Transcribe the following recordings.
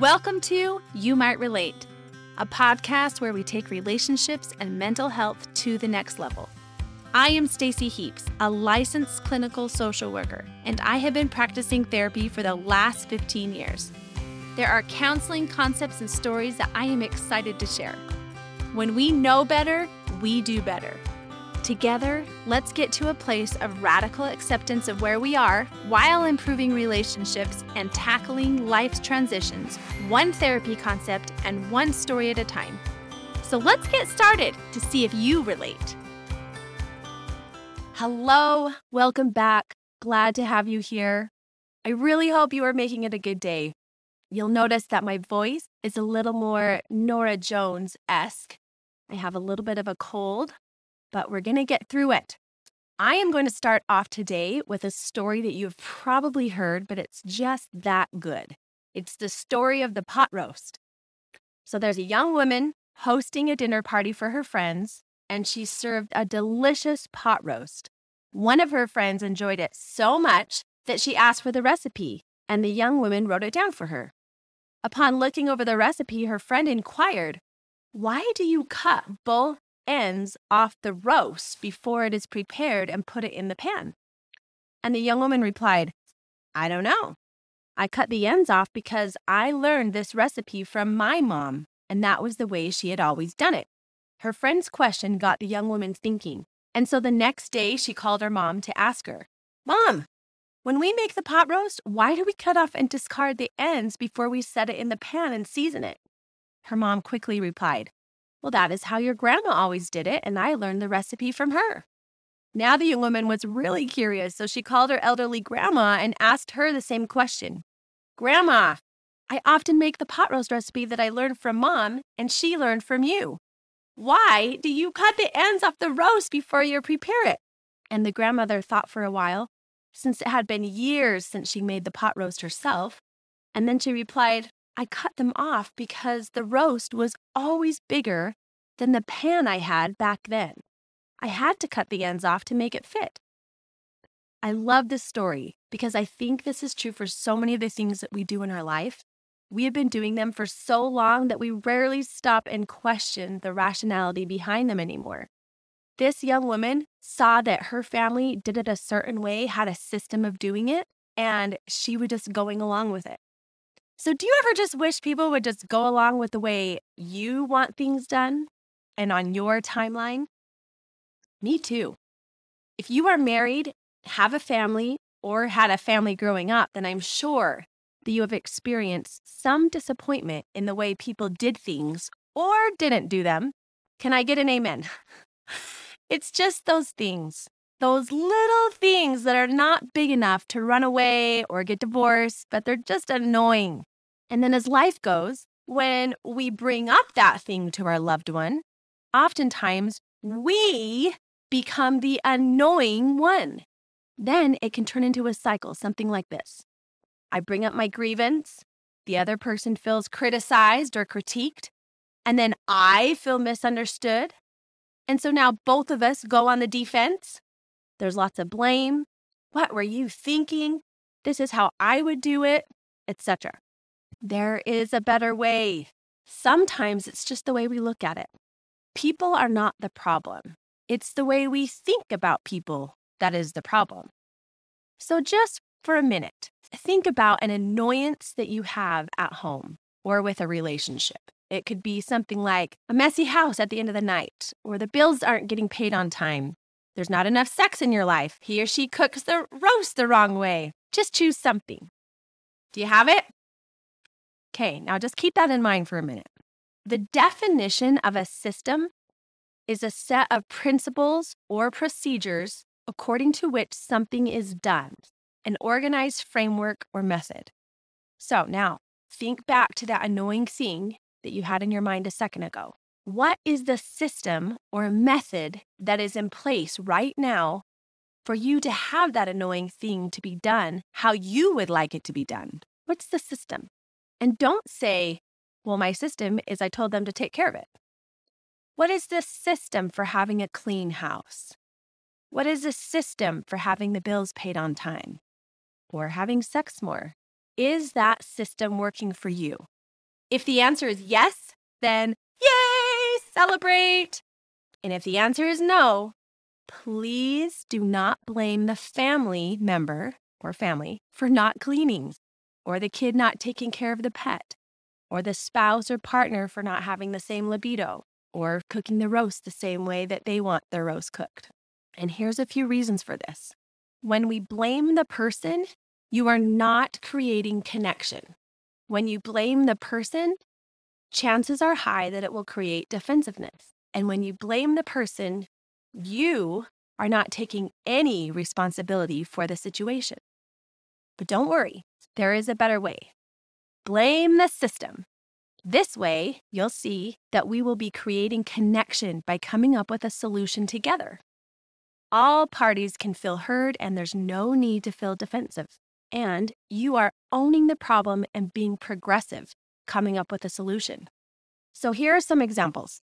Welcome to You Might Relate, a podcast where we take relationships and mental health to the next level. I am Stacy Heaps, a licensed clinical social worker, and I have been practicing therapy for the last 15 years. There are counseling concepts and stories that I am excited to share. When we know better, we do better. Together, let's get to a place of radical acceptance of where we are while improving relationships and tackling life's transitions, one therapy concept and one story at a time. So let's get started to see if you relate. Hello, welcome back. Glad to have you here. I really hope you are making it a good day. You'll notice that my voice is a little more Norah Jones esque. I have a little bit of a cold, but we're going to get through it. I am going to start off today with a story that you've probably heard, but it's just that good. It's the story of the pot roast. So there's a young woman hosting a dinner party for her friends, and she served a delicious pot roast. One of her friends enjoyed it so much that she asked for the recipe, and the young woman wrote it down for her. Upon looking over the recipe, her friend inquired, Why do you cut both ends off the roast before it is prepared and put it in the pan? And the young woman replied, I don't know. I cut the ends off because I learned this recipe from my mom, and that was the way she had always done it. Her friend's question got the young woman thinking, and so the next day she called her mom to ask her, Mom, when we make the pot roast, why do we cut off and discard the ends before we set it in the pan and season it? Her mom quickly replied, well, that is how your grandma always did it, and I learned the recipe from her. Now the young woman was really curious, so she called her elderly grandma and asked her the same question Grandma, I often make the pot roast recipe that I learned from mom, and she learned from you. Why do you cut the ends off the roast before you prepare it? And the grandmother thought for a while, since it had been years since she made the pot roast herself. And then she replied, I cut them off because the roast was always bigger than the pan I had back then. I had to cut the ends off to make it fit. I love this story because I think this is true for so many of the things that we do in our life. We have been doing them for so long that we rarely stop and question the rationality behind them anymore. This young woman saw that her family did it a certain way, had a system of doing it, and she was just going along with it. So, do you ever just wish people would just go along with the way you want things done and on your timeline? Me too. If you are married, have a family, or had a family growing up, then I'm sure that you have experienced some disappointment in the way people did things or didn't do them. Can I get an amen? it's just those things, those little things that are not big enough to run away or get divorced, but they're just annoying. And then as life goes, when we bring up that thing to our loved one, oftentimes we become the annoying one. Then it can turn into a cycle, something like this I bring up my grievance, the other person feels criticized or critiqued, and then I feel misunderstood. And so now both of us go on the defense. There's lots of blame. What were you thinking? This is how I would do it, etc. There is a better way. Sometimes it's just the way we look at it. People are not the problem. It's the way we think about people that is the problem. So, just for a minute, think about an annoyance that you have at home or with a relationship. It could be something like a messy house at the end of the night, or the bills aren't getting paid on time. There's not enough sex in your life. He or she cooks the roast the wrong way. Just choose something. Do you have it? Okay, now just keep that in mind for a minute. The definition of a system is a set of principles or procedures according to which something is done, an organized framework or method. So now think back to that annoying thing that you had in your mind a second ago. What is the system or method that is in place right now for you to have that annoying thing to be done how you would like it to be done? What's the system? And don't say, well, my system is I told them to take care of it. What is the system for having a clean house? What is the system for having the bills paid on time or having sex more? Is that system working for you? If the answer is yes, then yay, celebrate. And if the answer is no, please do not blame the family member or family for not cleaning, or the kid not taking care of the pet, or the spouse or partner for not having the same libido, or cooking the roast the same way that they want their roast cooked. And here's a few reasons for this. When we blame the person, you are not creating connection. When you blame the person, chances are high that it will create defensiveness. And when you blame the person, you are not taking any responsibility for the situation. But don't worry, there is a better way. Blame the system. This way, you'll see that we will be creating connection by coming up with a solution together. All parties can feel heard, and there's no need to feel defensive. And you are owning the problem and being progressive, coming up with a solution. So, here are some examples.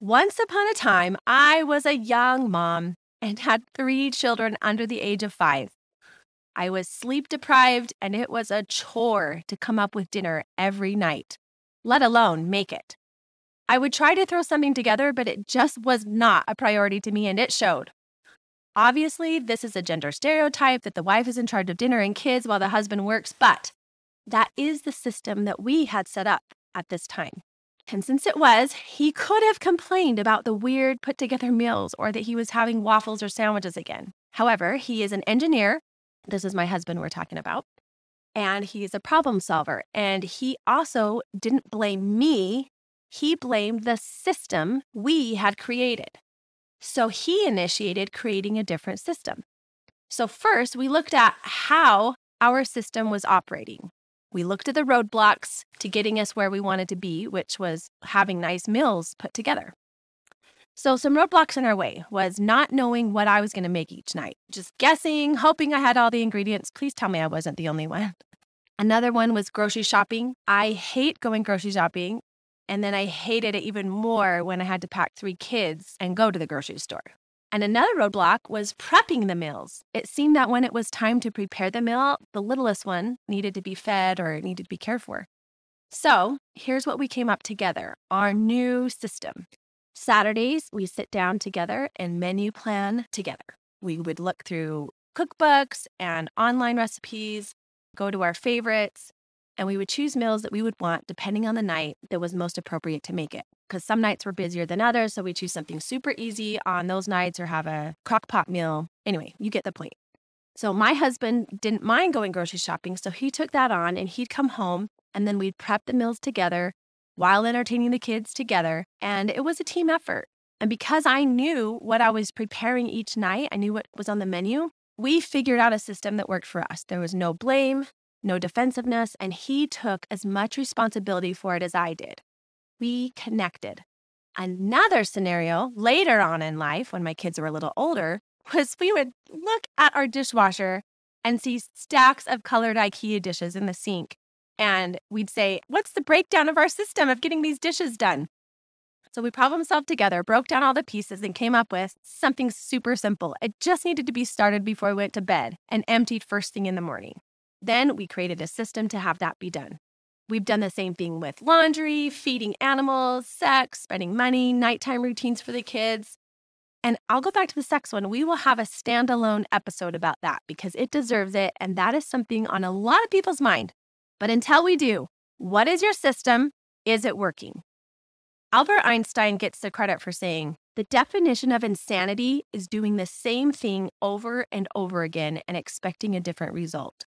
Once upon a time, I was a young mom and had three children under the age of five. I was sleep deprived, and it was a chore to come up with dinner every night, let alone make it. I would try to throw something together, but it just was not a priority to me, and it showed. Obviously, this is a gender stereotype that the wife is in charge of dinner and kids while the husband works, but that is the system that we had set up at this time. And since it was, he could have complained about the weird put together meals or that he was having waffles or sandwiches again. However, he is an engineer. This is my husband we're talking about. And he's a problem solver. And he also didn't blame me, he blamed the system we had created. So he initiated creating a different system. So, first, we looked at how our system was operating. We looked at the roadblocks to getting us where we wanted to be, which was having nice meals put together. So, some roadblocks in our way was not knowing what I was going to make each night, just guessing, hoping I had all the ingredients. Please tell me I wasn't the only one. Another one was grocery shopping. I hate going grocery shopping. And then I hated it even more when I had to pack three kids and go to the grocery store. And another roadblock was prepping the meals. It seemed that when it was time to prepare the meal, the littlest one needed to be fed or needed to be cared for. So here's what we came up together our new system. Saturdays, we sit down together and menu plan together. We would look through cookbooks and online recipes, go to our favorites, and we would choose meals that we would want depending on the night that was most appropriate to make it. Because some nights were busier than others, so we choose something super easy on those nights or have a crock pot meal. Anyway, you get the point. So my husband didn't mind going grocery shopping, so he took that on and he'd come home and then we'd prep the meals together while entertaining the kids together. And it was a team effort. And because I knew what I was preparing each night, I knew what was on the menu, we figured out a system that worked for us. There was no blame, no defensiveness, and he took as much responsibility for it as I did. We connected. Another scenario later on in life, when my kids were a little older, was we would look at our dishwasher and see stacks of colored IKEA dishes in the sink. And we'd say, What's the breakdown of our system of getting these dishes done? So we problem solved together, broke down all the pieces, and came up with something super simple. It just needed to be started before we went to bed and emptied first thing in the morning. Then we created a system to have that be done. We've done the same thing with laundry, feeding animals, sex, spending money, nighttime routines for the kids. And I'll go back to the sex one. We will have a standalone episode about that because it deserves it. And that is something on a lot of people's mind. But until we do, what is your system? Is it working? Albert Einstein gets the credit for saying, the definition of insanity is doing the same thing over and over again and expecting a different result.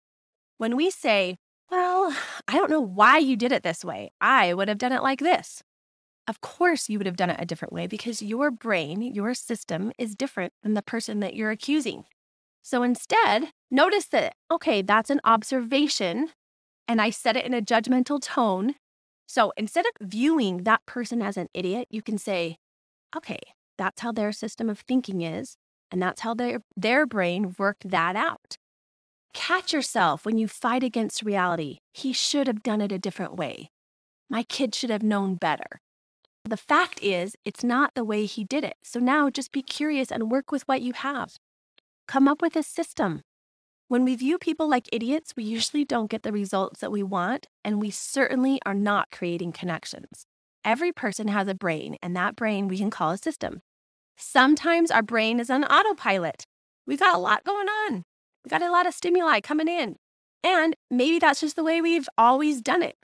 When we say, well, I don't know why you did it this way, I would have done it like this. Of course, you would have done it a different way because your brain, your system is different than the person that you're accusing. So instead, notice that, okay, that's an observation, and I said it in a judgmental tone. So instead of viewing that person as an idiot, you can say, okay, that's how their system of thinking is, and that's how their, their brain worked that out. Catch yourself when you fight against reality. He should have done it a different way. My kid should have known better. The fact is, it's not the way he did it. So now just be curious and work with what you have. Come up with a system. When we view people like idiots, we usually don't get the results that we want, and we certainly are not creating connections. Every person has a brain, and that brain we can call a system. Sometimes our brain is on autopilot. We've got a lot going on, we've got a lot of stimuli coming in. And maybe that's just the way we've always done it.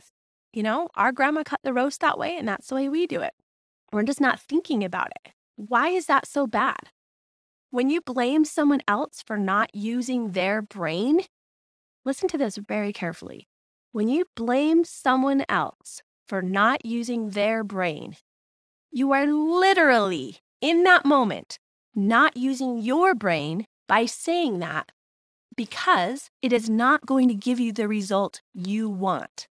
You know, our grandma cut the roast that way, and that's the way we do it. We're just not thinking about it. Why is that so bad? When you blame someone else for not using their brain, listen to this very carefully. When you blame someone else for not using their brain, you are literally in that moment not using your brain by saying that because it is not going to give you the result you want.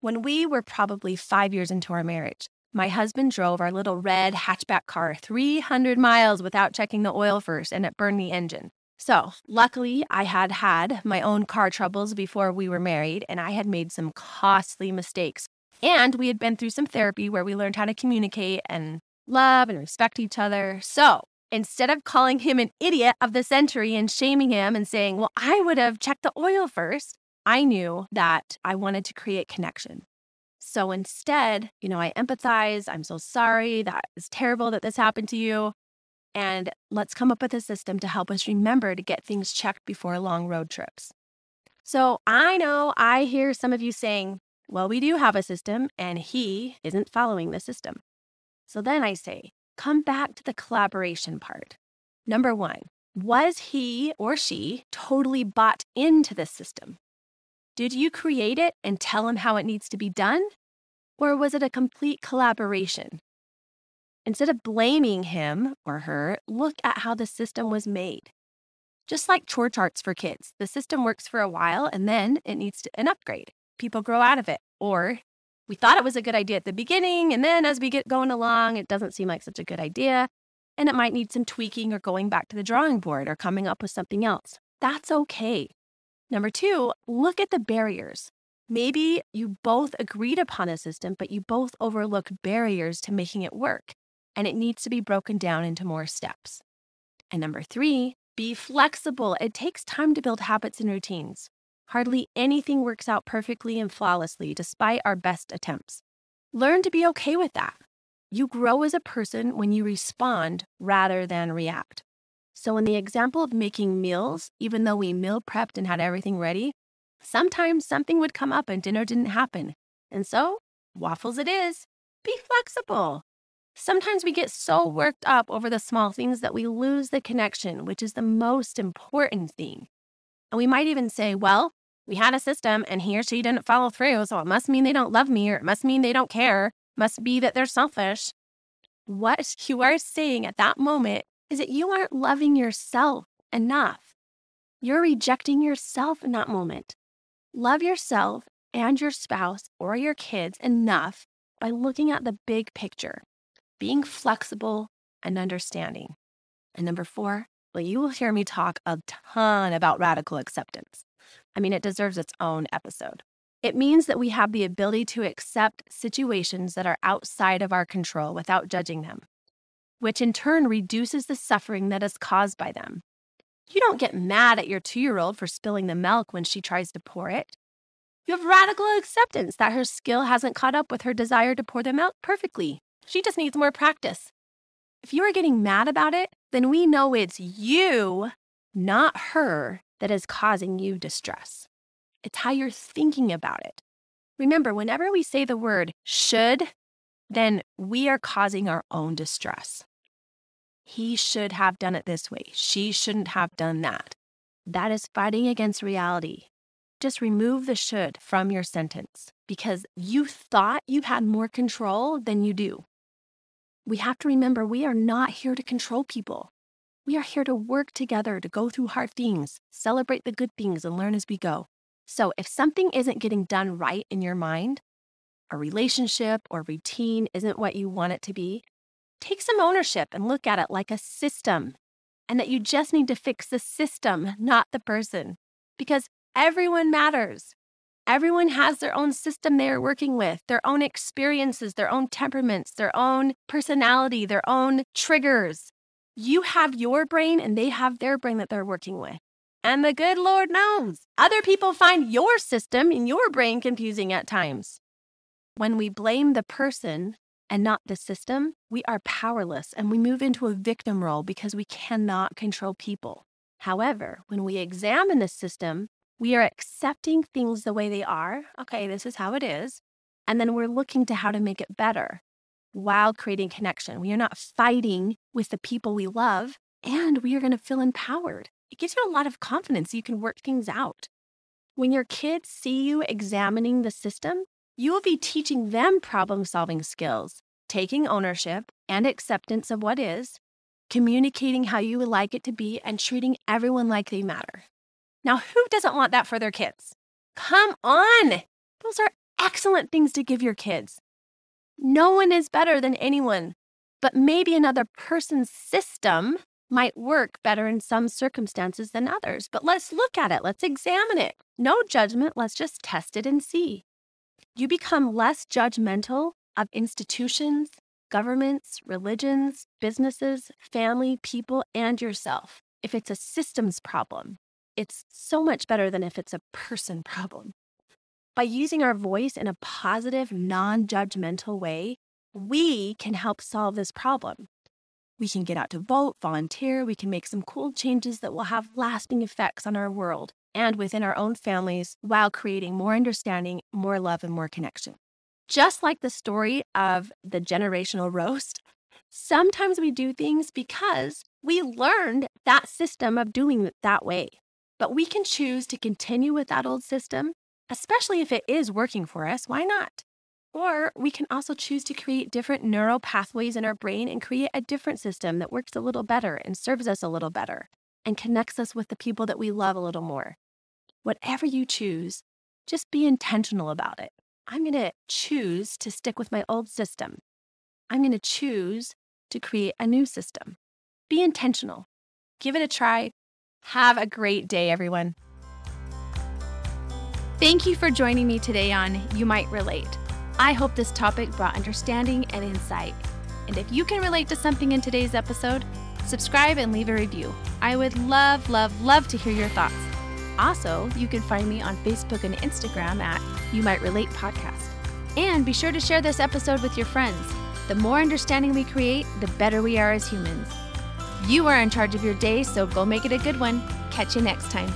When we were probably five years into our marriage, my husband drove our little red hatchback car 300 miles without checking the oil first, and it burned the engine. So, luckily, I had had my own car troubles before we were married, and I had made some costly mistakes. And we had been through some therapy where we learned how to communicate and love and respect each other. So, instead of calling him an idiot of the century and shaming him and saying, Well, I would have checked the oil first, I knew that I wanted to create connection. So instead, you know, I empathize. I'm so sorry. That is terrible that this happened to you. And let's come up with a system to help us remember to get things checked before long road trips. So I know I hear some of you saying, well, we do have a system and he isn't following the system. So then I say, come back to the collaboration part. Number one, was he or she totally bought into the system? Did you create it and tell him how it needs to be done? Or was it a complete collaboration? Instead of blaming him or her, look at how the system was made. Just like chore charts for kids, the system works for a while and then it needs an upgrade. People grow out of it. Or we thought it was a good idea at the beginning, and then as we get going along, it doesn't seem like such a good idea. And it might need some tweaking or going back to the drawing board or coming up with something else. That's okay. Number two, look at the barriers. Maybe you both agreed upon a system, but you both overlooked barriers to making it work, and it needs to be broken down into more steps. And number three, be flexible. It takes time to build habits and routines. Hardly anything works out perfectly and flawlessly despite our best attempts. Learn to be okay with that. You grow as a person when you respond rather than react. So, in the example of making meals, even though we meal prepped and had everything ready, sometimes something would come up and dinner didn't happen. And so, waffles it is. Be flexible. Sometimes we get so worked up over the small things that we lose the connection, which is the most important thing. And we might even say, well, we had a system and he or she didn't follow through, so it must mean they don't love me or it must mean they don't care, must be that they're selfish. What you are saying at that moment is that you aren't loving yourself enough. You're rejecting yourself in that moment. Love yourself and your spouse or your kids enough by looking at the big picture, being flexible and understanding. And number four, well, you will hear me talk a ton about radical acceptance. I mean, it deserves its own episode. It means that we have the ability to accept situations that are outside of our control without judging them which in turn reduces the suffering that is caused by them. You don't get mad at your two year old for spilling the milk when she tries to pour it. You have radical acceptance that her skill hasn't caught up with her desire to pour the milk perfectly. She just needs more practice. If you are getting mad about it, then we know it's you, not her, that is causing you distress. It's how you're thinking about it. Remember, whenever we say the word should, then we are causing our own distress. He should have done it this way. She shouldn't have done that. That is fighting against reality. Just remove the should from your sentence because you thought you had more control than you do. We have to remember we are not here to control people. We are here to work together to go through hard things, celebrate the good things, and learn as we go. So if something isn't getting done right in your mind, a relationship or routine isn't what you want it to be, take some ownership and look at it like a system, and that you just need to fix the system, not the person, because everyone matters. Everyone has their own system they are working with, their own experiences, their own temperaments, their own personality, their own triggers. You have your brain and they have their brain that they're working with. And the good Lord knows, other people find your system in your brain confusing at times. When we blame the person and not the system, we are powerless and we move into a victim role because we cannot control people. However, when we examine the system, we are accepting things the way they are. Okay, this is how it is. And then we're looking to how to make it better while creating connection. We are not fighting with the people we love, and we are going to feel empowered. It gives you a lot of confidence. You can work things out. When your kids see you examining the system, you will be teaching them problem solving skills, taking ownership and acceptance of what is, communicating how you would like it to be, and treating everyone like they matter. Now, who doesn't want that for their kids? Come on! Those are excellent things to give your kids. No one is better than anyone, but maybe another person's system might work better in some circumstances than others. But let's look at it, let's examine it. No judgment, let's just test it and see. You become less judgmental of institutions, governments, religions, businesses, family, people, and yourself. If it's a systems problem, it's so much better than if it's a person problem. By using our voice in a positive, non judgmental way, we can help solve this problem. We can get out to vote, volunteer, we can make some cool changes that will have lasting effects on our world and within our own families while creating more understanding, more love, and more connection. Just like the story of the generational roast, sometimes we do things because we learned that system of doing it that way. But we can choose to continue with that old system especially if it is working for us, why not? Or we can also choose to create different neural pathways in our brain and create a different system that works a little better and serves us a little better and connects us with the people that we love a little more. Whatever you choose, just be intentional about it. I'm going to choose to stick with my old system. I'm going to choose to create a new system. Be intentional. Give it a try. Have a great day, everyone. Thank you for joining me today on You Might Relate. I hope this topic brought understanding and insight. And if you can relate to something in today's episode, subscribe and leave a review. I would love, love, love to hear your thoughts. Also, you can find me on Facebook and Instagram at You Might Relate Podcast. And be sure to share this episode with your friends. The more understanding we create, the better we are as humans. You are in charge of your day, so go make it a good one. Catch you next time.